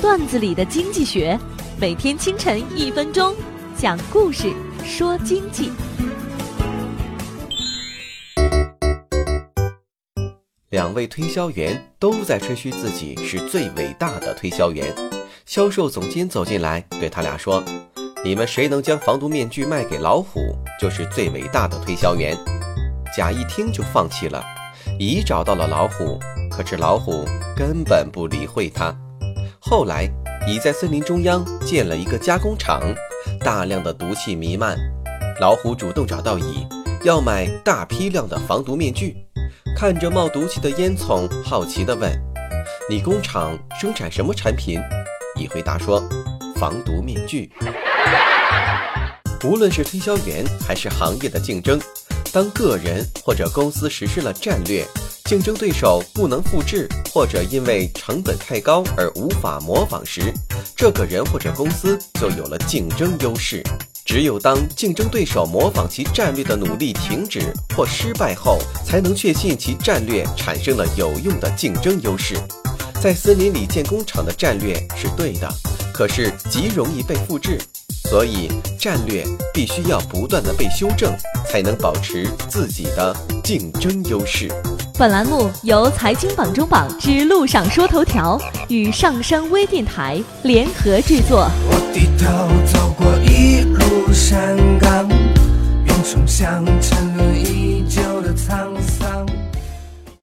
段子里的经济学，每天清晨一分钟，讲故事说经济。两位推销员都在吹嘘自己是最伟大的推销员。销售总监走进来，对他俩说：“你们谁能将防毒面具卖给老虎，就是最伟大的推销员。”甲一听就放弃了。乙找到了老虎，可是老虎根本不理会他。后来，乙在森林中央建了一个加工厂，大量的毒气弥漫。老虎主动找到乙，要买大批量的防毒面具。看着冒毒气的烟囱，好奇地问：“你工厂生产什么产品？”乙回答说：“防毒面具。”无论是推销员还是行业的竞争。当个人或者公司实施了战略，竞争对手不能复制，或者因为成本太高而无法模仿时，这个人或者公司就有了竞争优势。只有当竞争对手模仿其战略的努力停止或失败后，才能确信其战略产生了有用的竞争优势。在森林里建工厂的战略是对的，可是极容易被复制。所以，战略必须要不断的被修正，才能保持自己的竞争优势。本栏目由财经榜中榜之路上说头条与上山微电台联合制作。我低头走过一路山岗，云冲向沉沦已久的沧桑。